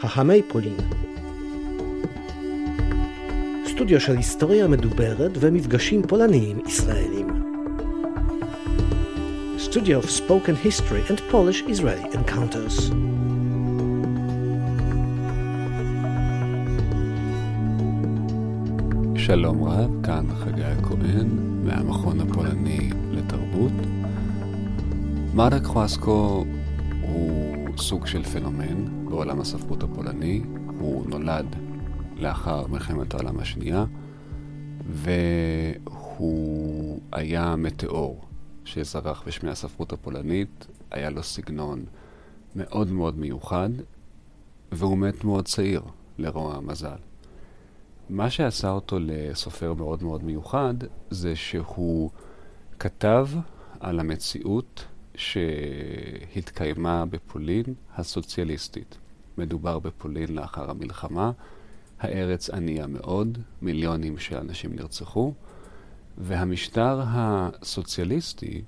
חכמי פולין. סטודיו של היסטוריה מדוברת ומפגשים פולניים ישראלים. Studio of Spoken History and Polish-Israeli Encounters. שלום רב, כאן חגי הכהן מהמכון הפולני לתרבות. מרק חואסקו הוא סוג של פנומן בעולם הספרות הפולני. הוא נולד לאחר מלחמת העולם השנייה, והוא היה מטאור שזרח בשמי הספרות הפולנית. היה לו סגנון מאוד מאוד מיוחד, והוא מת מאוד צעיר, לרוע המזל. מה שעשה אותו לסופר מאוד מאוד מיוחד, זה שהוא כתב על המציאות שהתקיימה בפולין הסוציאליסטית. מדובר בפולין לאחר המלחמה, הארץ ענייה מאוד, מיליונים של אנשים נרצחו, והמשטר הסוציאליסטי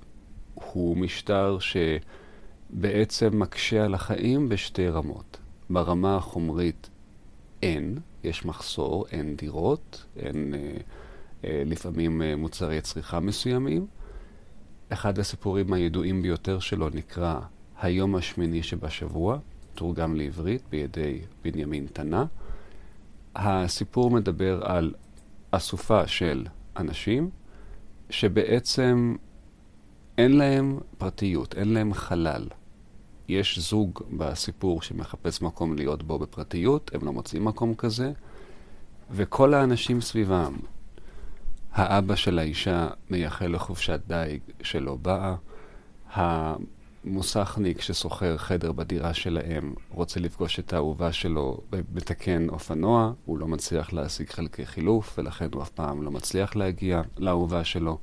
הוא משטר שבעצם מקשה על החיים בשתי רמות. ברמה החומרית אין, יש מחסור, אין דירות, אין אה, אה, לפעמים אה, מוצרי צריכה מסוימים. אחד הסיפורים הידועים ביותר שלו נקרא היום השמיני שבשבוע, תורגם לעברית בידי בנימין תנא. הסיפור מדבר על אסופה של אנשים שבעצם אין להם פרטיות, אין להם חלל. יש זוג בסיפור שמחפש מקום להיות בו בפרטיות, הם לא מוצאים מקום כזה, וכל האנשים סביבם, האבא של האישה מייחל לחופשת דייג שלא באה, המוסכניק ששוכר חדר בדירה שלהם רוצה לפגוש את האהובה שלו מתקן אופנוע, הוא לא מצליח להשיג חלקי חילוף, ולכן הוא אף פעם לא מצליח להגיע לאהובה שלו.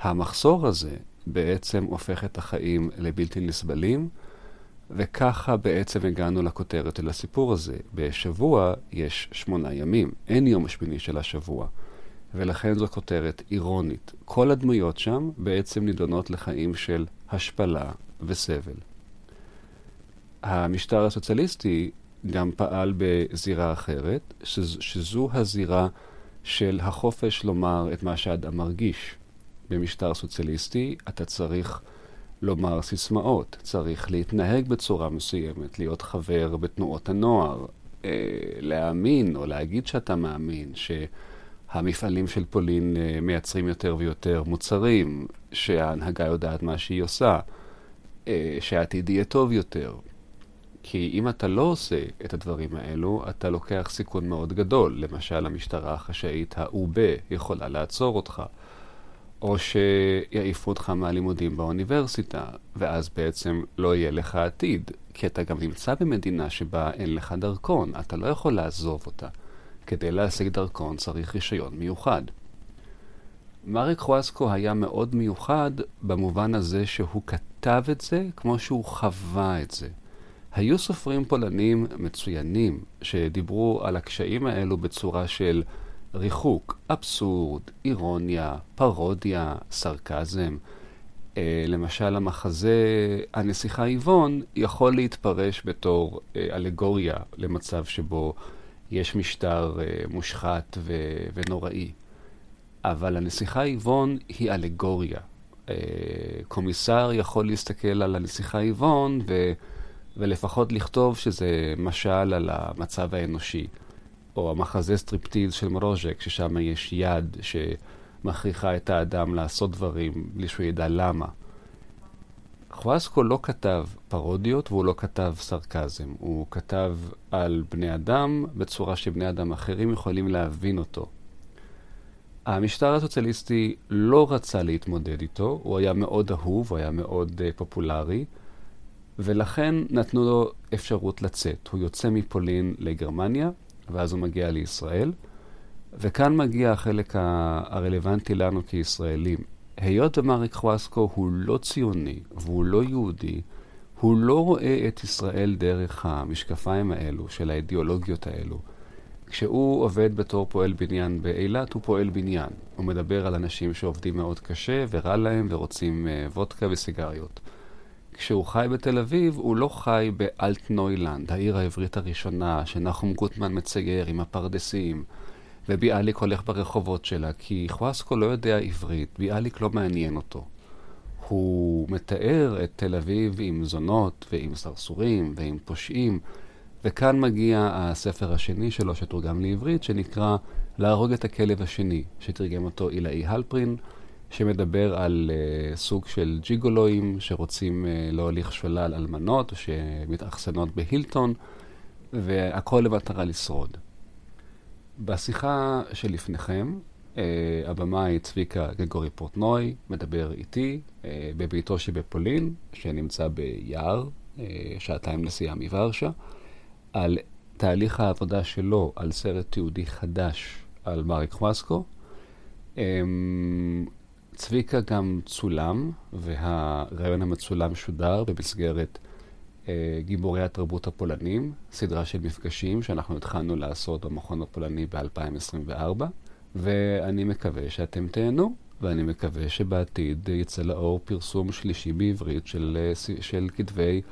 המחסור הזה בעצם הופך את החיים לבלתי נסבלים, וככה בעצם הגענו לכותרת של הסיפור הזה. בשבוע יש שמונה ימים, אין יום השמיני של השבוע. ולכן זו כותרת אירונית. כל הדמויות שם בעצם נידונות לחיים של השפלה וסבל. המשטר הסוציאליסטי גם פעל בזירה אחרת, שזו הזירה של החופש לומר את מה שאדם מרגיש. במשטר סוציאליסטי אתה צריך לומר סיסמאות, צריך להתנהג בצורה מסוימת, להיות חבר בתנועות הנוער, אה, להאמין או להגיד שאתה מאמין שהמפעלים של פולין אה, מייצרים יותר ויותר מוצרים, שההנהגה יודעת מה שהיא עושה, אה, שהעתיד יהיה טוב יותר. כי אם אתה לא עושה את הדברים האלו, אתה לוקח סיכון מאוד גדול. למשל, המשטרה החשאית האובה יכולה לעצור אותך. או שיעיפו אותך מהלימודים באוניברסיטה, ואז בעצם לא יהיה לך עתיד, כי אתה גם נמצא במדינה שבה אין לך דרכון, אתה לא יכול לעזוב אותה. כדי להשיג דרכון צריך רישיון מיוחד. מריק חואסקו היה מאוד מיוחד במובן הזה שהוא כתב את זה כמו שהוא חווה את זה. היו סופרים פולנים מצוינים שדיברו על הקשיים האלו בצורה של ריחוק, אבסורד, אירוניה, פרודיה, סרקזם. אה, למשל, המחזה הנסיכה איבון יכול להתפרש בתור אה, אלגוריה למצב שבו יש משטר אה, מושחת ו- ונוראי. אבל הנסיכה איבון היא אלגוריה. אה, קומיסר יכול להסתכל על הנסיכה איבון ו- ולפחות לכתוב שזה משל על המצב האנושי. או המחזה סטריפטיז של מרוז'ק, ששם יש יד שמכריחה את האדם לעשות דברים בלי שהוא ידע למה. חלאסקו לא כתב פרודיות והוא לא כתב סרקזם. הוא כתב על בני אדם בצורה שבני אדם אחרים יכולים להבין אותו. המשטר הסוציאליסטי לא רצה להתמודד איתו, הוא היה מאוד אהוב, הוא היה מאוד uh, פופולרי, ולכן נתנו לו אפשרות לצאת. הוא יוצא מפולין לגרמניה, ואז הוא מגיע לישראל. וכאן מגיע החלק הרלוונטי לנו כישראלים. היות ומריק חואסקו הוא לא ציוני והוא לא יהודי, הוא לא רואה את ישראל דרך המשקפיים האלו, של האידיאולוגיות האלו. כשהוא עובד בתור פועל בניין באילת, הוא פועל בניין. הוא מדבר על אנשים שעובדים מאוד קשה ורע להם ורוצים uh, וודקה וסיגריות. כשהוא חי בתל אביב, הוא לא חי באלטנוילנד, העיר העברית הראשונה, שנחום גוטמן מצייר עם הפרדסים, וביאליק הולך ברחובות שלה, כי חואסקו לא יודע עברית, ביאליק לא מעניין אותו. הוא מתאר את תל אביב עם זונות ועם סרסורים ועם פושעים, וכאן מגיע הספר השני שלו שתורגם לעברית, שנקרא להרוג את הכלב השני, שתרגם אותו עילאי הלפרין, שמדבר על uh, סוג של ג'יגולואים שרוצים uh, להוליך שולל אלמנות שמתאכסנות בהילטון, והכל למטרה לשרוד. בשיחה שלפניכם, uh, הבמאי צביקה גגורי פורטנוי מדבר איתי uh, בביתו שבפולין, שנמצא ביער, uh, שעתיים נסיעה מוורשה, על תהליך העבודה שלו על סרט תיעודי חדש על מריק חואסקו. אמ, צביקה גם צולם, והרעיון המצולם שודר במסגרת אה, גיבורי התרבות הפולנים, סדרה של מפגשים שאנחנו התחלנו לעשות במכון הפולני ב-2024, ואני מקווה שאתם תהנו, ואני מקווה שבעתיד יצא לאור פרסום שלישי בעברית של, אה, של כתבי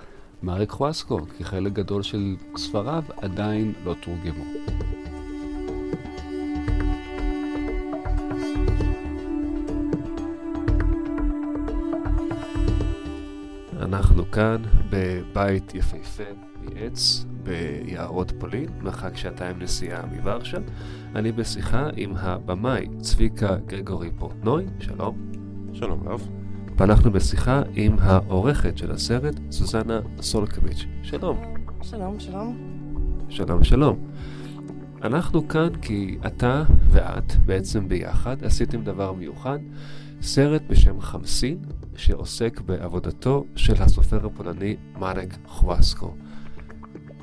מריק חואסקו, כי חלק גדול של ספריו עדיין לא תורגמו. אנחנו כאן בבית יפהפה מעץ ביערות פולין, מרחק שעתיים נסיעה מוורשה. אני בשיחה עם הבמאי צביקה גרגורי פורטנוי, שלום. שלום רב. ואנחנו בשיחה עם העורכת של הסרט, סוזנה סולקביץ'. שלום. שלום, שלום. שלום, שלום. אנחנו כאן כי אתה ואת בעצם ביחד עשיתם דבר מיוחד, סרט בשם חמסין, שעוסק בעבודתו של הסופר הפולני מרק חוואסקו.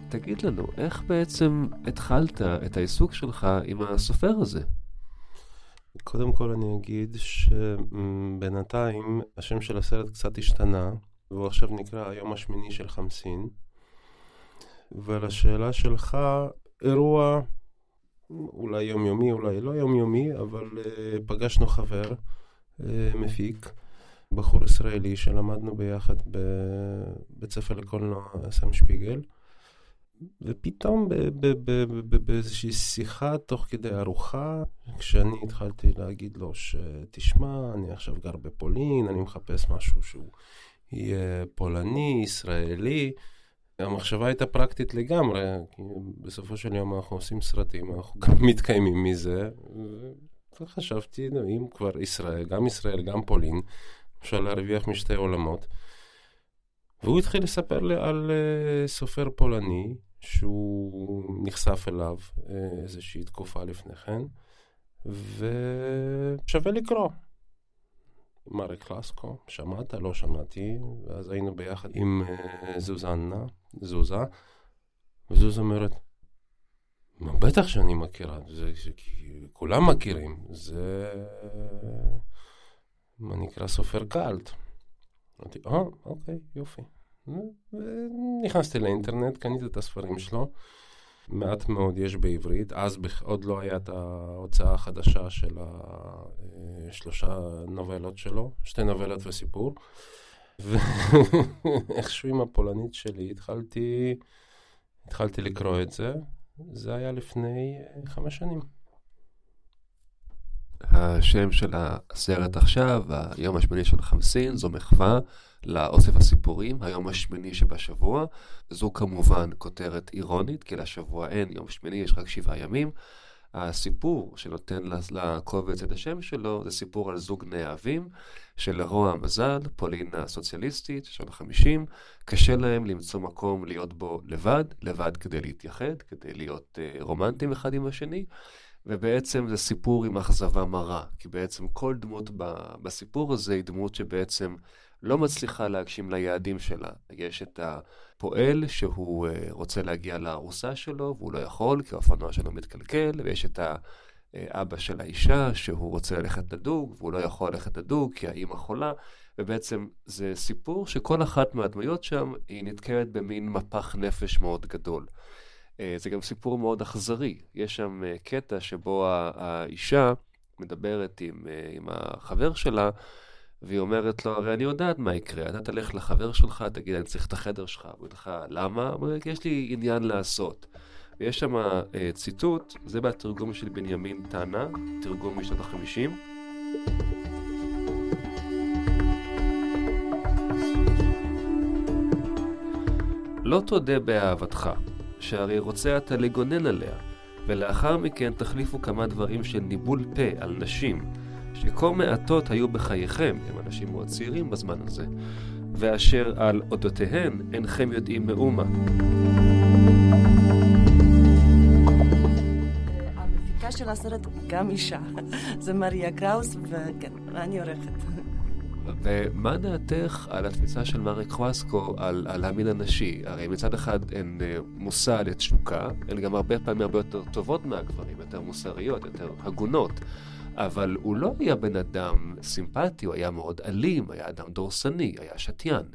תגיד לנו, איך בעצם התחלת את העיסוק שלך עם הסופר הזה? קודם כל אני אגיד שבינתיים השם של הסרט קצת השתנה, והוא עכשיו נקרא היום השמיני של חמסין. ולשאלה שלך, אירוע אולי יומיומי, אולי לא יומיומי, אבל uh, פגשנו חבר, מפיק, בחור ישראלי שלמדנו ביחד בבית ספר לקולנוע סם שפיגל. ופתאום באיזושהי שיחה תוך כדי ארוחה, כשאני התחלתי להגיד לו שתשמע, אני עכשיו גר בפולין, אני מחפש משהו שהוא יהיה פולני, ישראלי. המחשבה הייתה פרקטית לגמרי, כי בסופו של יום אנחנו עושים סרטים, אנחנו גם מתקיימים מזה. וחשבתי, אם כבר ישראל, גם ישראל, גם פולין, אפשר להרוויח משתי עולמות. והוא התחיל לספר לי על uh, סופר פולני שהוא נחשף אליו uh, איזושהי תקופה לפני כן, ושווה לקרוא. מרק קלסקו, שמעת? לא שמעתי, ואז היינו ביחד עם uh, זוזנה, זוזה, וזוזה אומרת, בטח שאני מכירה, זה, זה, כולם מכירים, זה מה נקרא סופר קאלט. אמרתי, אה, אוקיי, יופי. נכנסתי לאינטרנט, קניתי את הספרים שלו. מעט מאוד יש בעברית, אז עוד לא היה את ההוצאה החדשה של השלושה נובלות שלו, שתי נובלות וסיפור. ואיכשהו עם הפולנית שלי התחלתי, התחלתי לקרוא את זה, זה היה לפני חמש שנים. השם של הסרט עכשיו, היום השמיני של חמסין, זו מחווה לאוסף הסיפורים, היום השמיני שבשבוע. זו כמובן כותרת אירונית, כי לשבוע אין יום שמיני, יש רק שבעה ימים. הסיפור שנותן לקובץ את השם שלו זה סיפור על זוג נאהבים שלרוע המזל, פולינה סוציאליסטית, שנות ה-50, קשה להם למצוא מקום להיות בו לבד, לבד כדי להתייחד, כדי להיות uh, רומנטיים אחד עם השני. ובעצם זה סיפור עם אכזבה מרה, כי בעצם כל דמות בסיפור הזה היא דמות שבעצם לא מצליחה להגשים ליעדים שלה. יש את הפועל שהוא uh, רוצה להגיע לארוסה שלו, והוא לא יכול, כי האופנוע שלו מתקלקל, ויש את האבא של האישה, שהוא רוצה ללכת לדוג, והוא לא יכול ללכת לדוג, כי האימא חולה, ובעצם זה סיפור שכל אחת מהדמויות שם היא נתקלת במין מפח נפש מאוד גדול. אה, זה גם סיפור מאוד אכזרי. יש שם אה, קטע שבו האישה מדברת עם, אה, עם החבר שלה, והיא אומרת לו, הרי אני יודעת מה יקרה, אתה תלך לחבר שלך, תגיד, אני צריך את החדר שלך. הוא אומר לך, למה? הוא אומר, יש לי עניין לעשות. ויש שם ציטוט, זה בתרגום של בנימין טאנה, תרגום משנות החמישים. לא תודה באהבתך, שהרי רוצה אתה לגונן עליה, ולאחר מכן תחליפו כמה דברים של ניבול פה על נשים, שכה מעטות היו בחייכם, הם אנשים מאוד צעירים בזמן הזה, ואשר על אודותיהן אינכם יודעים מאומה. של הסרט גם אישה, זה מריה קראוס, וכן, אני עורכת. ומה דעתך על התפיסה של מאריק חואסקו על, על המין הנשי? הרי מצד אחד הן uh, מושא לתשוקה, הן גם הרבה פעמים הרבה יותר טובות מהגברים, יותר מוסריות, יותר הגונות. אבל הוא לא היה בן אדם סימפטי, הוא היה מאוד אלים, היה אדם דורסני, היה שתיין.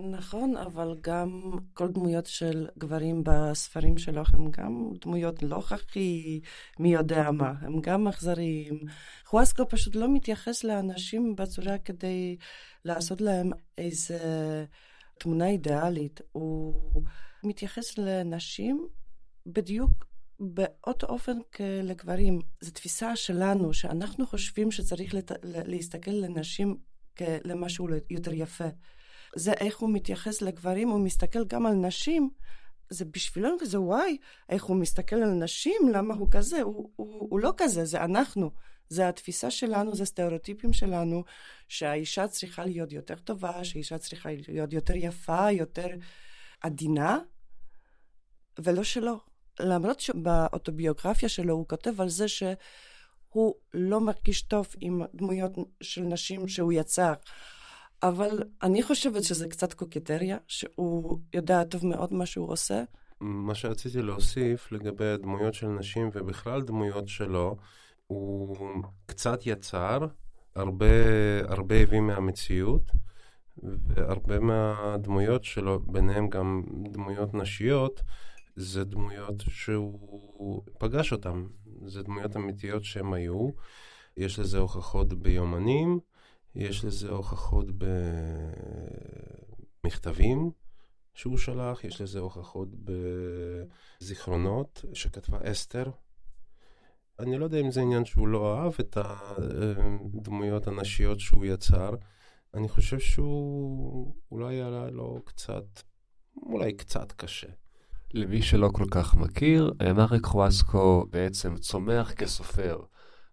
נכון, אבל גם כל דמויות של גברים בספרים שלו הם גם דמויות לא הכי מי יודע מה, הם גם אכזריים. חואסקו פשוט לא מתייחס לאנשים בצורה כדי לעשות להם איזה תמונה אידיאלית. הוא מתייחס לנשים בדיוק באותו אופן כלגברים. זו תפיסה שלנו, שאנחנו חושבים שצריך לת... להסתכל לנשים כלמשהו יותר יפה. זה איך הוא מתייחס לגברים, הוא מסתכל גם על נשים. זה בשבילנו כזה, וואי, איך הוא מסתכל על נשים, למה הוא כזה? הוא, הוא, הוא לא כזה, זה אנחנו. זה התפיסה שלנו, זה סטריאוטיפים שלנו, שהאישה צריכה להיות יותר טובה, שהאישה צריכה להיות יותר יפה, יותר עדינה, ולא שלא. למרות שבאוטוביוגרפיה שלו הוא כותב על זה שהוא לא מרגיש טוב עם דמויות של נשים שהוא יצר. אבל אני חושבת שזה קצת קוקטריה, שהוא יודע טוב מאוד מה שהוא עושה. מה שרציתי להוסיף לגבי הדמויות של נשים ובכלל דמויות שלו, הוא קצת יצר, הרבה, הרבה הביא מהמציאות, והרבה מהדמויות שלו, ביניהם גם דמויות נשיות, זה דמויות שהוא פגש אותן. זה דמויות אמיתיות שהם היו. יש לזה הוכחות ביומנים, יש לזה הוכחות במכתבים שהוא שלח, יש לזה הוכחות בזיכרונות שכתבה אסתר. אני לא יודע אם זה עניין שהוא לא אהב את הדמויות הנשיות שהוא יצר. אני חושב שהוא אולי היה לו קצת, אולי קצת קשה. למי שלא כל כך מכיר, מרק חואסקו בעצם צומח כסופר.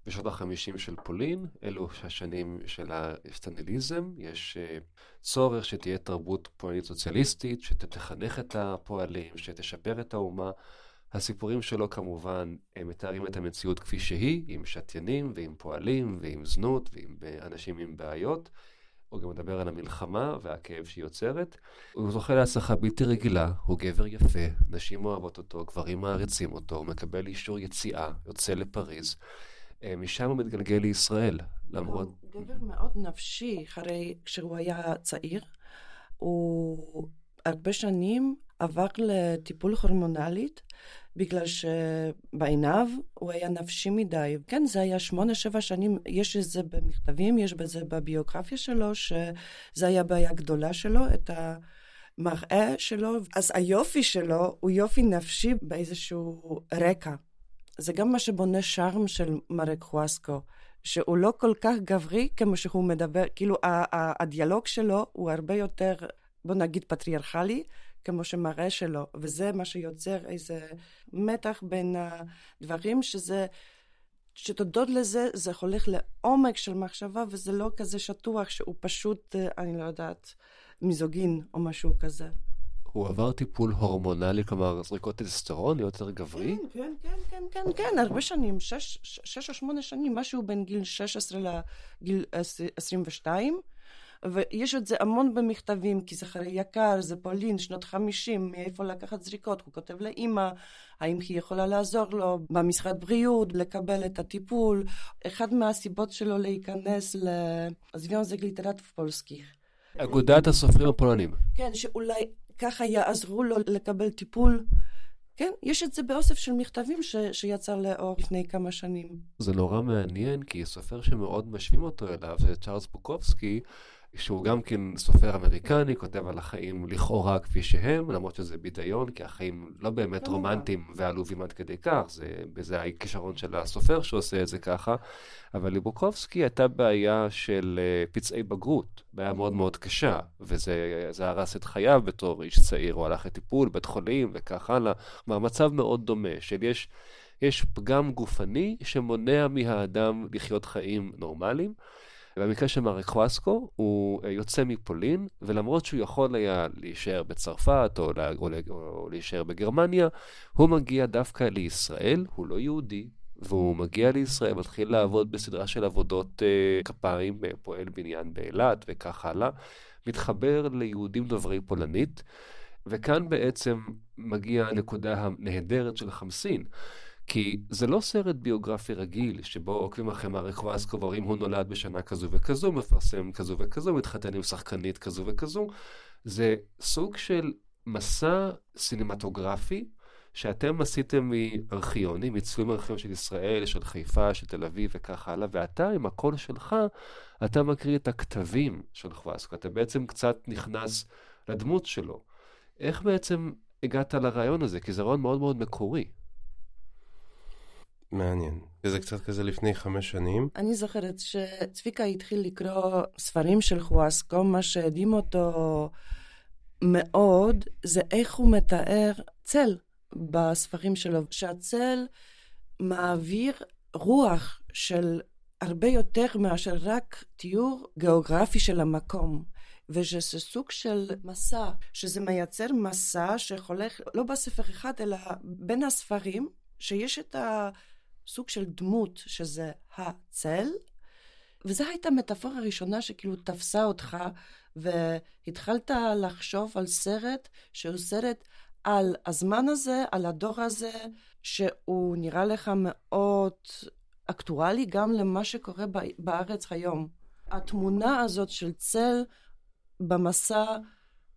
בשנות החמישים של פולין, אלו השנים של הסטניליזם, יש uh, צורך שתהיה תרבות פועלית סוציאליסטית, שתחנך את הפועלים, שתשפר את האומה. הסיפורים שלו כמובן מתארים את המציאות כפי שהיא, עם שתיינים ועם פועלים ועם זנות ועם אנשים עם בעיות. הוא גם מדבר על המלחמה והכאב שהיא יוצרת. הוא זוכה להצלחה בלתי רגילה, הוא גבר יפה, נשים אוהבות אותו, גברים מעריצים אותו, הוא מקבל אישור יציאה, יוצא לפריז. אה, משם הוא מתגלגל לישראל, למרות... הוא גבר מאוד נפשי, אחרי כשהוא היה צעיר. הוא הרבה שנים עבר לטיפול הורמונלית, בגלל שבעיניו הוא היה נפשי מדי. כן, זה היה שמונה, שבע שנים, יש את זה במכתבים, יש בזה בביוגרפיה שלו, שזה היה בעיה גדולה שלו, את המראה שלו. אז היופי שלו הוא יופי נפשי באיזשהו רקע. זה גם מה שבונה שרם של מרק חואסקו, שהוא לא כל כך גברי כמו שהוא מדבר, כאילו הדיאלוג שלו הוא הרבה יותר, בוא נגיד, פטריארכלי, כמו שמראה שלו, וזה מה שיוצר איזה מתח בין הדברים, שזה, שתודות לזה, זה הולך לעומק של מחשבה, וזה לא כזה שטוח שהוא פשוט, אני לא יודעת, מיזוגין או משהו כזה. הוא עבר טיפול הורמונלי, כלומר זריקות טסטרון, יותר גברי? כן, כן, כן, כן, כן, כן, הרבה שנים, שש, שש או שמונה שנים, משהו בין גיל 16 לגיל 22. ויש את זה המון במכתבים, כי זה חרי יקר, זה פולין, שנות חמישים, מאיפה לקחת זריקות. הוא כותב לאימא, האם היא יכולה לעזור לו במשרד בריאות, לקבל את הטיפול. אחד מהסיבות שלו להיכנס לזוויון ליטרטוב פולסקי. אגודת הסופרים הפולנים. כן, שאולי ככה יעזרו לו לקבל טיפול, כן, יש את זה באוסף של מכתבים ש, שיצא לאור לפני כמה שנים. זה נורא מעניין, כי סופר שמאוד משווים אותו אליו זה צ'ארלס בוקובסקי, שהוא גם כן סופר אמריקני, כותב על החיים לכאורה כפי שהם, למרות שזה בידיון, כי החיים לא באמת רומנטיים ועלובים עד כדי כך, זה, זה הכישרון של הסופר שעושה את זה ככה, אבל לבוקובסקי הייתה בעיה של uh, פצעי בגרות, בעיה מאוד מאוד קשה, וזה הרס את חייו בתור איש צעיר, הוא הלך לטיפול, בית חולים וכך הלאה, כלומר מצב מאוד דומה, של יש, יש פגם גופני שמונע מהאדם לחיות חיים נורמליים. במקרה של מארק חואסקו, הוא אה, יוצא מפולין, ולמרות שהוא יכול היה להישאר בצרפת או, לה, או, או להישאר בגרמניה, הוא מגיע דווקא לישראל, הוא לא יהודי, והוא מגיע לישראל, מתחיל לעבוד בסדרה של עבודות uh, כפיים, אה, פועל בניין באילת וכך הלאה, מתחבר ליהודים דוברי פולנית, וכאן בעצם מגיעה הנקודה הנהדרת של חמסין. כי זה לא סרט ביוגרפי רגיל, שבו עוקבים אחרי מערך ואסקו ואומרים הוא נולד בשנה כזו וכזו, מפרסם כזו וכזו, מתחתן עם שחקנית כזו וכזו. זה סוג של מסע סינמטוגרפי שאתם עשיתם מארכיונים, מצלומים ארכיונים של ישראל, של חיפה, של תל אביב וכך הלאה, ואתה עם הקול שלך, אתה מקריא את הכתבים של חוואסקו, אתה בעצם קצת נכנס לדמות שלו. איך בעצם הגעת לרעיון הזה? כי זה רעיון מאוד מאוד מקורי. מעניין. זה קצת כזה לפני חמש שנים. אני זוכרת שצביקה התחיל לקרוא ספרים של חואסקו, מה שהדהים אותו מאוד, זה איך הוא מתאר צל בספרים שלו, שהצל מעביר רוח של הרבה יותר מאשר רק תיאור גיאוגרפי של המקום. ושזה סוג של מסע, שזה מייצר מסע שהולך לא בספר אחד, אלא בין הספרים, שיש את ה... סוג של דמות, שזה הצל, וזו הייתה מטאפורה ראשונה שכאילו תפסה אותך, והתחלת לחשוב על סרט שהוא סרט על הזמן הזה, על הדור הזה, שהוא נראה לך מאוד אקטואלי גם למה שקורה בארץ היום. התמונה הזאת של צל במסע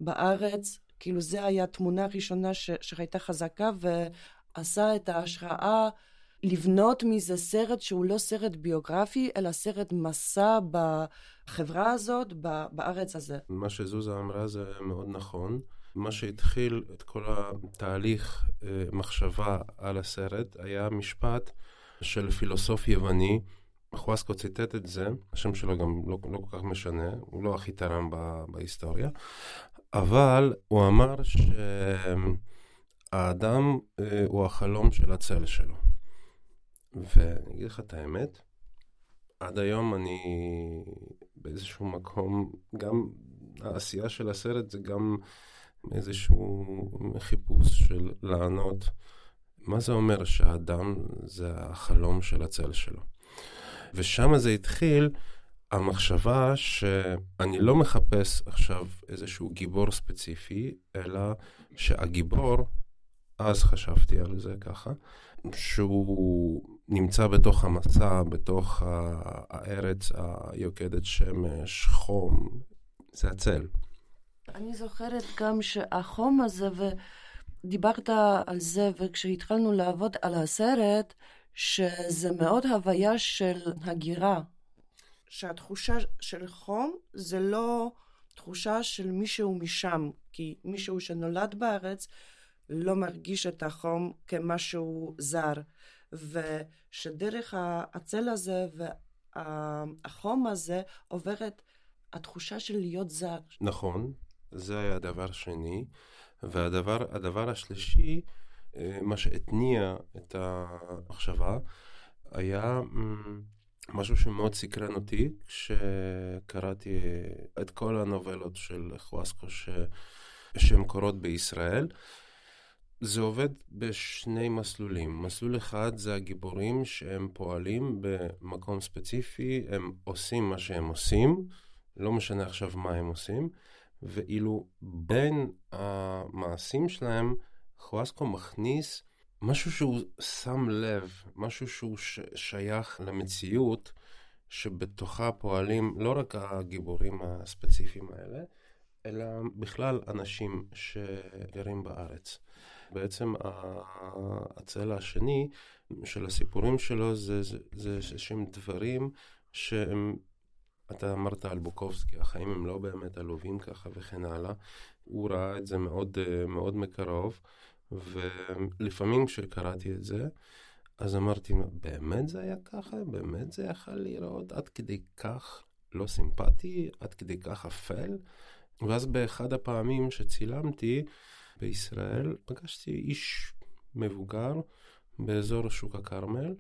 בארץ, כאילו זו הייתה התמונה הראשונה שהייתה חזקה ועשה את ההשראה לבנות מזה סרט שהוא לא סרט ביוגרפי, אלא סרט מסע בחברה הזאת, בארץ הזה. מה שזוזה אמרה זה מאוד נכון. מה שהתחיל את כל התהליך אה, מחשבה על הסרט היה משפט של פילוסוף יווני. חואסקו ציטט את זה, השם שלו גם לא, לא כל כך משנה, הוא לא הכי תרם בהיסטוריה, אבל הוא אמר שהאדם אה, הוא החלום של הצל שלו. ואני אגיד לך את האמת, עד היום אני באיזשהו מקום, גם העשייה של הסרט זה גם איזשהו חיפוש של לענות מה זה אומר שהאדם זה החלום של הצל שלו. ושם זה התחיל המחשבה שאני לא מחפש עכשיו איזשהו גיבור ספציפי, אלא שהגיבור, אז חשבתי על זה ככה, שהוא נמצא בתוך המסע, בתוך הארץ היוקדת שמש, חום, זה הצל. אני זוכרת גם שהחום הזה, ודיברת על זה, וכשהתחלנו לעבוד על הסרט, שזה מאוד הוויה של הגירה. שהתחושה של חום זה לא תחושה של מישהו משם, כי מישהו שנולד בארץ לא מרגיש את החום כמשהו זר. ושדרך הצל הזה והחום הזה עוברת התחושה של להיות זר. נכון, זה היה הדבר השני. והדבר השלישי, אה, מה שהתניע את המחשבה, היה משהו שמאוד סקרן אותי כשקראתי את כל הנובלות של חואסקו שהן קורות בישראל. זה עובד בשני מסלולים. מסלול אחד זה הגיבורים שהם פועלים במקום ספציפי, הם עושים מה שהם עושים, לא משנה עכשיו מה הם עושים, ואילו בין המעשים שלהם, חואסקו מכניס משהו שהוא שם לב, משהו שהוא ש- שייך למציאות שבתוכה פועלים לא רק הגיבורים הספציפיים האלה, אלא בכלל אנשים שגרים בארץ. בעצם הצלע השני של הסיפורים שלו זה, זה, זה שהם דברים שהם, אתה אמרת על בוקובסקי, החיים הם לא באמת עלובים ככה וכן הלאה. הוא ראה את זה מאוד, מאוד מקרוב, ולפעמים כשקראתי את זה, אז אמרתי, באמת זה היה ככה? באמת זה יכול להיראות עד כדי כך לא סימפטי, עד כדי כך אפל? ואז באחד הפעמים שצילמתי בישראל, פגשתי איש מבוגר באזור שוק הכרמל.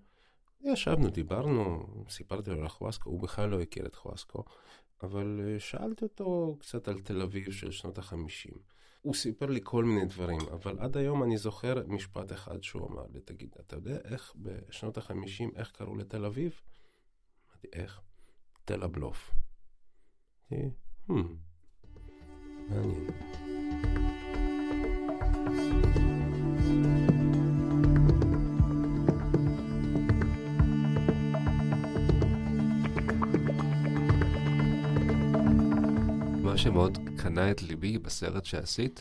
ישבנו, דיברנו, סיפרתי לו על חוואסקו, הוא בכלל לא הכיר את חוואסקו, אבל אה, שאלתי אותו קצת על תל אביב של שנות החמישים. הוא סיפר לי כל מיני דברים, אבל עד היום אני זוכר משפט אחד שהוא אמר לי, תגיד, אתה יודע איך בשנות החמישים, איך קראו לתל אביב? אמרתי, איך? תל הבלוף. Hmm, מעניין. שמאוד קנה את ליבי בסרט שעשית,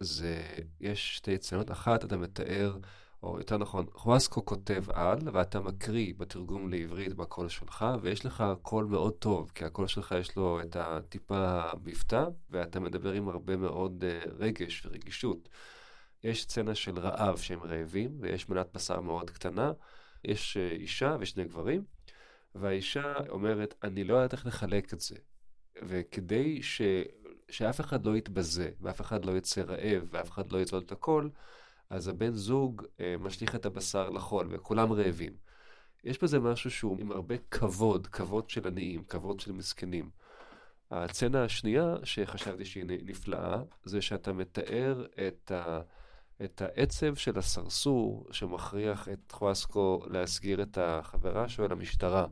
זה, יש שתי יציאות. אחת, אתה מתאר, או יותר נכון, חואסקו כותב על, ואתה מקריא בתרגום לעברית בקול שלך, ויש לך קול מאוד טוב, כי הקול שלך יש לו את הטיפה מבטא, ואתה מדבר עם הרבה מאוד uh, רגש ורגישות. יש סצנה של רעב שהם רעבים, ויש מנת בשר מאוד קטנה, יש uh, אישה ושני גברים, והאישה אומרת, אני לא יודעת איך לחלק את זה. וכדי ש... שאף אחד לא יתבזה, ואף אחד לא יצא רעב, ואף אחד לא יצלול את הכל, אז הבן זוג אה, משליך את הבשר לחול, וכולם רעבים. יש בזה משהו שהוא עם הרבה כבוד, כבוד של עניים, כבוד של מסכנים. הצצנה השנייה, שחשבתי שהיא נפלאה, זה שאתה מתאר את, ה, את העצב של הסרסור שמכריח את חואסקו להסגיר את החברה שלו למשטרה.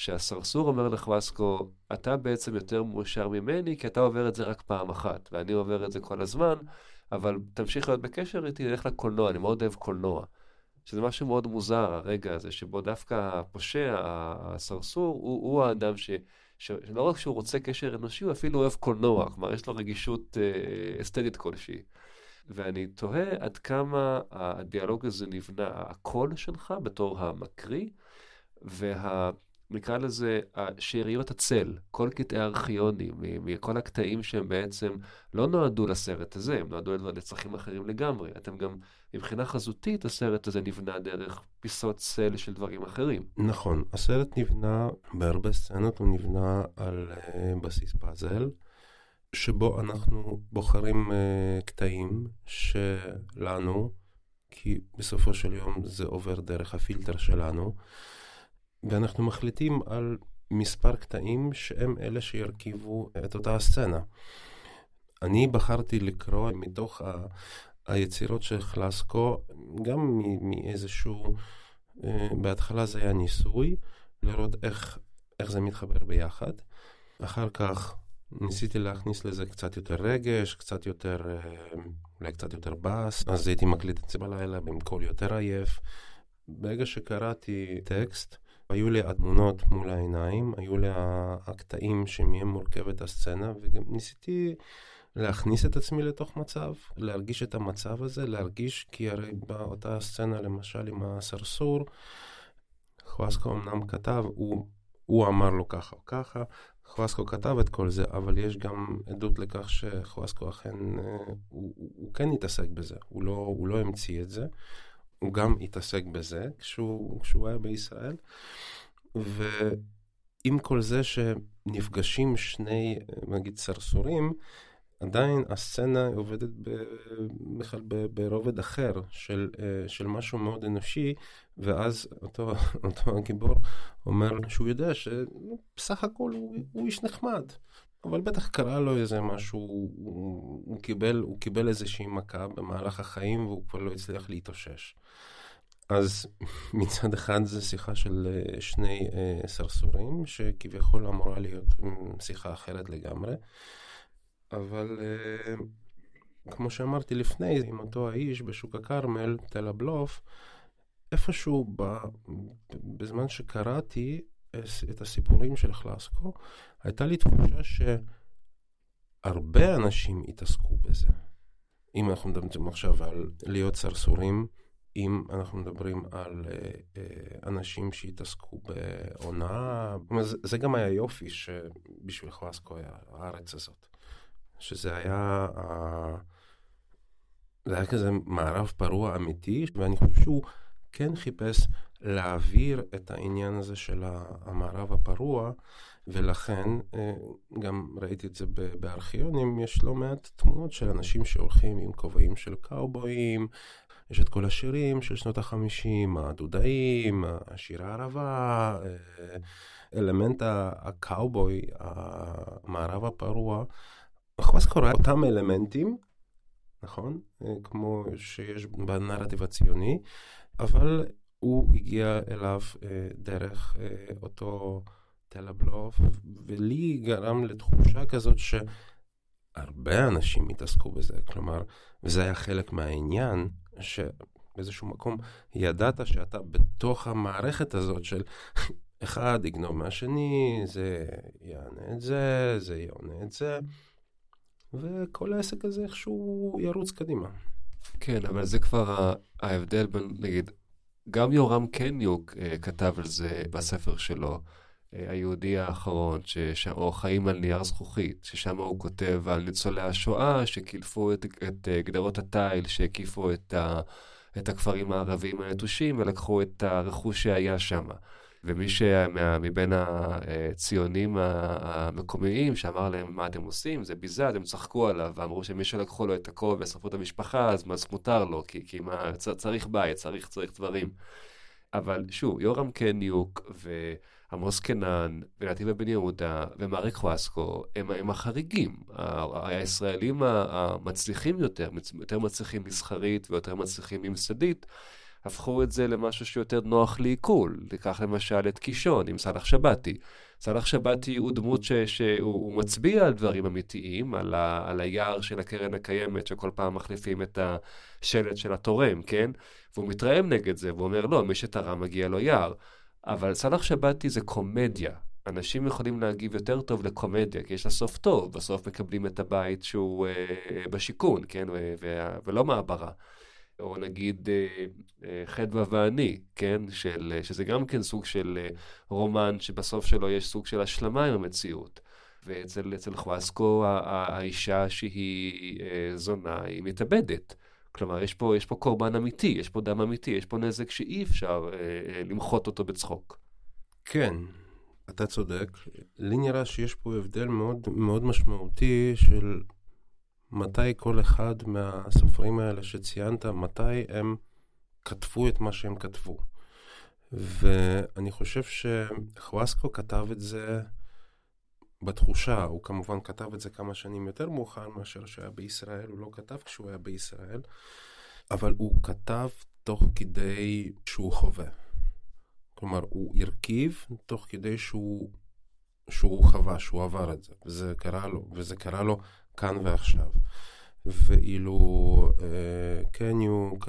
שהסרסור אומר לחווסקו, אתה בעצם יותר מאושר ממני, כי אתה עובר את זה רק פעם אחת, ואני עובר את זה כל הזמן, אבל תמשיך להיות בקשר איתי, נלך לקולנוע, אני מאוד אוהב קולנוע. שזה משהו מאוד מוזר, הרגע הזה, שבו דווקא הפושע, הסרסור, הוא, הוא האדם ש, ש, שלא רק שהוא רוצה קשר אנושי, הוא אפילו אוהב קולנוע, כלומר, יש לו רגישות אה, אסתטית כלשהי. ואני תוהה עד כמה הדיאלוג הזה נבנה, הקול שלך בתור המקריא, וה... נקרא לזה שאריות הצל, כל קטעי הארכיונים, מכל הקטעים שהם בעצם לא נועדו לסרט הזה, הם נועדו לצרכים אחרים לגמרי. אתם גם, מבחינה חזותית, הסרט הזה נבנה דרך פיסות צל של דברים אחרים. נכון, הסרט נבנה, בהרבה סצנות הוא נבנה על uh, בסיס פאזל, שבו אנחנו בוחרים uh, קטעים שלנו, כי בסופו של יום זה עובר דרך הפילטר שלנו. ואנחנו מחליטים על מספר קטעים שהם אלה שירכיבו את אותה הסצנה. אני בחרתי לקרוא מתוך ה... היצירות של חלסקו, גם מאיזשהו, אה, בהתחלה זה היה ניסוי, לראות איך, איך זה מתחבר ביחד. אחר כך ניסיתי להכניס לזה קצת יותר רגש, קצת יותר, אה, אולי קצת יותר בס, אז הייתי מקליט את זה בלילה עם קול יותר עייף. ברגע שקראתי טקסט, היו לי התמונות מול העיניים, היו לי הקטעים שמהם מורכבת הסצנה, וגם ניסיתי להכניס את עצמי לתוך מצב, להרגיש את המצב הזה, להרגיש, כי הרי באותה סצנה, למשל עם הסרסור, חואסקו אמנם כתב, הוא, הוא אמר לו ככה או ככה, חואסקו כתב את כל זה, אבל יש גם עדות לכך שחואסקו אכן, אה, הוא, הוא, הוא כן התעסק בזה, הוא לא, הוא לא המציא את זה. הוא גם התעסק בזה כשהוא, כשהוא היה בישראל. ועם כל זה שנפגשים שני, נגיד, סרסורים, עדיין הסצנה עובדת בכלל ברובד אחר של, של משהו מאוד אנושי, ואז אותו, אותו הגיבור אומר שהוא יודע שבסך הכל הוא, הוא איש נחמד. אבל בטח קרה לו איזה משהו, הוא, הוא, קיבל, הוא קיבל איזושהי מכה במהלך החיים והוא כבר לא הצליח להתאושש. אז מצד אחד זו שיחה של אה, שני uh, סרסורים, שכביכול אמורה להיות שיחה אחרת לגמרי, אבל uh, כמו שאמרתי לפני, עם אותו האיש בשוק הכרמל, תל הבלוף, איפשהו ב, בזמן שקראתי את הסיפורים של חלסקו, הייתה לי תחושה שהרבה אנשים התעסקו בזה. אם אנחנו מדברים עכשיו על להיות סרסורים, אם אנחנו מדברים על אה, אה, אנשים שהתעסקו בהונאה, זה, גם היה יופי שבשביל חואסקו היה הארץ הזאת. שזה היה, אה, זה היה כזה מערב פרוע אמיתי, ואני חושב שהוא כן חיפש להעביר את העניין הזה של המערב הפרוע, ולכן אה, גם ראיתי את זה בארכיונים, יש לא מעט תמונות של אנשים שהולכים עם כובעים של קאובויים, יש את כל השירים של שנות החמישים, הדודאים, השיר הערבה, אה, אלמנט הקאובוי, המערב הפרוע. מחמאס קורא אותם אלמנטים, נכון? אה, כמו שיש בנרטיב הציוני, אבל הוא הגיע אליו אה, דרך אותו תל הבלוף, ולי גרם לתחושה כזאת שהרבה אנשים התעסקו בזה, כלומר, וזה היה חלק מהעניין, שבאיזשהו מקום ידעת שאתה בתוך המערכת הזאת של אחד יגנוב מהשני, זה יענה את זה, זה יענה את זה, וכל העסק הזה איכשהו ירוץ קדימה. כן, אבל זה כבר ההבדל בין, נגיד, גם יורם קניוק uh, כתב על זה בספר שלו, uh, היהודי האחרון, שש... או חיים על נייר זכוכית, ששם הוא כותב על ניצולי השואה שקילפו את, את uh, גדרות התיל שהקיפו את, ה, את הכפרים הערביים הנטושים ולקחו את הרכוש שהיה שם. ומי שמבין הציונים המקומיים שאמר להם מה אתם עושים, זה ביזה, אז הם צחקו עליו ואמרו שמי שלקחו לו את הכובע ושרפו את המשפחה, אז, אז מותר לו, כי, כי מה, צריך בית, צריך, צריך דברים. אבל שוב, יורם קניוק ועמוס קנן ונתיבה בן יהודה ומריק חואסקו הם, הם החריגים. הישראלים המצליחים יותר, יותר מצליחים מסחרית ויותר מצליחים ממסדית, הפכו את זה למשהו שיותר נוח לעיכול. תיקח למשל את קישון עם סאלח שבתי. סאלח שבתי הוא דמות ש, שהוא מצביע על דברים אמיתיים, על, ה, על היער של הקרן הקיימת, שכל פעם מחליפים את השלט של התורם, כן? והוא מתרעם נגד זה, והוא אומר, לא, מי שתרם מגיע לו יער. אבל סאלח שבתי זה קומדיה. אנשים יכולים להגיב יותר טוב לקומדיה, כי יש לה סוף טוב, בסוף מקבלים את הבית שהוא אה, בשיכון, כן? ו- ו- ולא מעברה. או נגיד אה, אה, חדווה ואני, כן? של, אה, שזה גם כן סוג של רומן שבסוף שלו יש סוג של השלמה עם המציאות. ואצל חואסקו האישה שהיא זונה היא מתאבדת. כלומר, יש פה, יש פה קורבן אמיתי, יש פה דם אמיתי, יש פה נזק שאי אפשר למחות אותו בצחוק. כן, אתה צודק. לי נראה שיש פה הבדל מאוד, מאוד משמעותי של מתי כל אחד מהסופרים האלה שציינת, מתי הם כתבו את מה שהם כתבו. ואני חושב שחוואסקו כתב את זה בתחושה, הוא כמובן כתב את זה כמה שנים יותר מאוחר מאשר שהיה בישראל, הוא לא כתב כשהוא היה בישראל, אבל הוא כתב תוך כדי שהוא חווה. כלומר, הוא הרכיב תוך כדי שהוא, שהוא חווה, שהוא עבר את זה, וזה קרה לו, וזה קרה לו כאן ועכשיו. ואילו אה, קניוק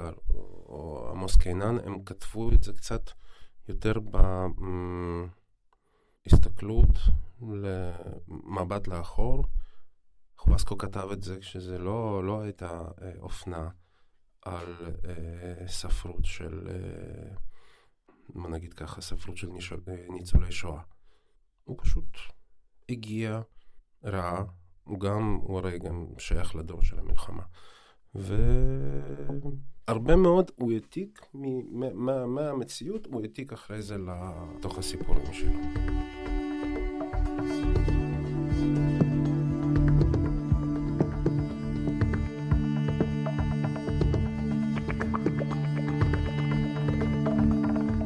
או עמוס קינן, הם כתבו את זה קצת יותר בהסתכלות למבט לאחור. חווסקו כתב את זה כשזה לא, לא הייתה אה, אופנה על אה, ספרות של, מה נגיד ככה, ספרות של ניצולי שואה. הוא פשוט הגיע, ראה, הוא גם, הוא הרי גם שייך לדור של המלחמה. והרבה מאוד הוא העתיק מהמציאות, הוא העתיק אחרי זה לתוך הסיפורים שלו.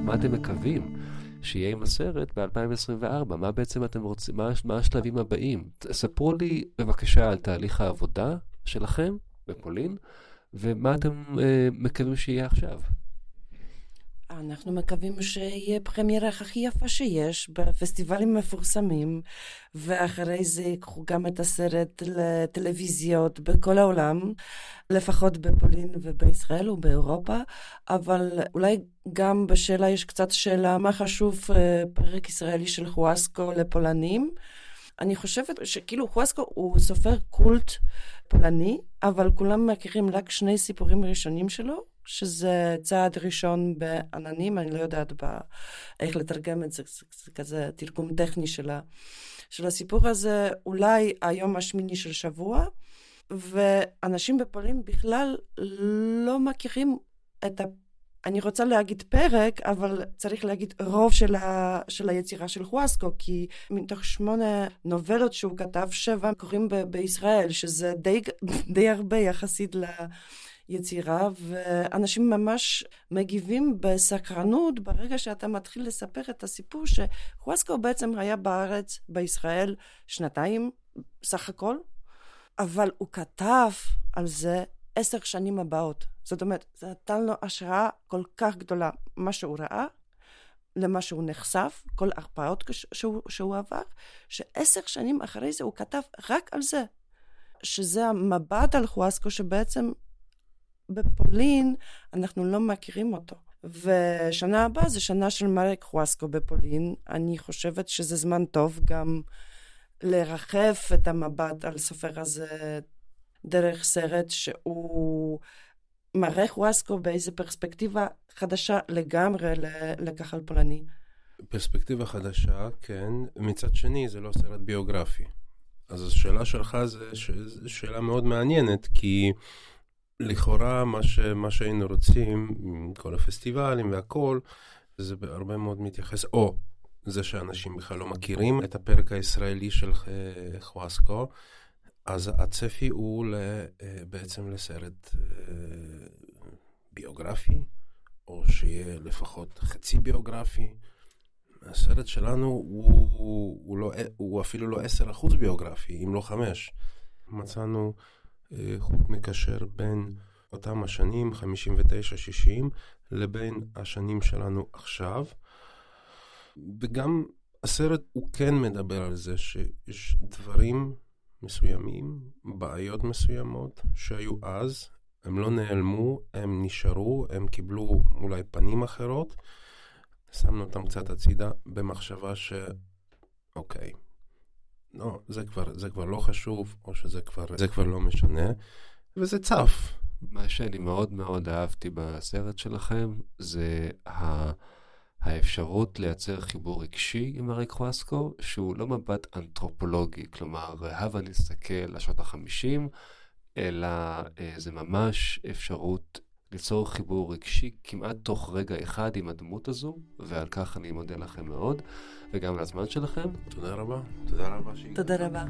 מה אתם מקווים? שיהיה עם הסרט ב-2024. מה בעצם אתם רוצים, מה, מה השלבים הבאים? ספרו לי בבקשה על תהליך העבודה שלכם בפולין, ומה אתם אה, מקווים שיהיה עכשיו. אנחנו מקווים שיהיה פרמיירה הכי יפה שיש בפסטיבלים מפורסמים, ואחרי זה ייקחו גם את הסרט לטלוויזיות בכל העולם, לפחות בפולין ובישראל ובאירופה, אבל אולי גם בשאלה יש קצת שאלה מה חשוב אה, פרק ישראלי של חואסקו לפולנים. אני חושבת שכאילו חואסקו הוא סופר קולט פולני, אבל כולם מכירים רק שני סיפורים ראשונים שלו, שזה צעד ראשון בעננים, אני לא יודעת ב... איך לתרגם את זה, זה, זה כזה תרגום טכני של, ה... של הסיפור הזה, אולי היום השמיני של שבוע, ואנשים בפולין בכלל לא מכירים את ה... אני רוצה להגיד פרק, אבל צריך להגיד רוב של, ה, של היצירה של חואסקו, כי מתוך שמונה נובלות שהוא כתב, שבע קוראים ב, בישראל, שזה די, די הרבה יחסית ליצירה, ואנשים ממש מגיבים בסקרנות ברגע שאתה מתחיל לספר את הסיפור שחואסקו בעצם היה בארץ, בישראל, שנתיים סך הכל, אבל הוא כתב על זה עשר שנים הבאות. זאת אומרת, זה נתן לו השראה כל כך גדולה, מה שהוא ראה, למה שהוא נחשף, כל הרפאות שהוא, שהוא עבר, שעשר שנים אחרי זה הוא כתב רק על זה. שזה המבט על חואסקו שבעצם בפולין אנחנו לא מכירים אותו. ושנה הבאה זה שנה של מרק חואסקו בפולין. אני חושבת שזה זמן טוב גם לרחב את המבט על סופר הזה דרך סרט שהוא מראה חואסקו באיזה פרספקטיבה חדשה לגמרי לקהל פולני. פרספקטיבה חדשה, כן. מצד שני, זה לא סרט ביוגרפי. אז השאלה שלך זו. שאלה מאוד מעניינת, כי לכאורה מה, ש... מה שהיינו רוצים, כל הפסטיבלים והכל, זה בהרבה מאוד מתייחס, או זה שאנשים בכלל לא מכירים את הפרק הישראלי של חואסקו, אז הצפי הוא בעצם לסרט ביוגרפי, או שיהיה לפחות חצי ביוגרפי. הסרט שלנו הוא, הוא, הוא, לא, הוא אפילו לא 10% ביוגרפי, אם לא 5. מצאנו חוט מקשר בין אותם השנים, 59-60, לבין השנים שלנו עכשיו. וגם הסרט הוא כן מדבר על זה שיש דברים מסוימים, בעיות מסוימות שהיו אז, הם לא נעלמו, הם נשארו, הם קיבלו אולי פנים אחרות. שמנו אותם קצת הצידה במחשבה ש... אוקיי, לא, זה כבר, זה כבר לא חשוב, או שזה כבר, זה כבר לא משנה, וזה צף. מה שאני מאוד מאוד אהבתי בסרט שלכם, זה ה... האפשרות לייצר חיבור רגשי עם אריק חואסקו, שהוא לא מבט אנתרופולוגי, כלומר, הבה נסתכל לשעות החמישים, אלא אה, זה ממש אפשרות ליצור חיבור רגשי כמעט תוך רגע אחד עם הדמות הזו, ועל כך אני מודה לכם מאוד, וגם על הזמן שלכם. תודה רבה. תודה רבה. תודה רבה.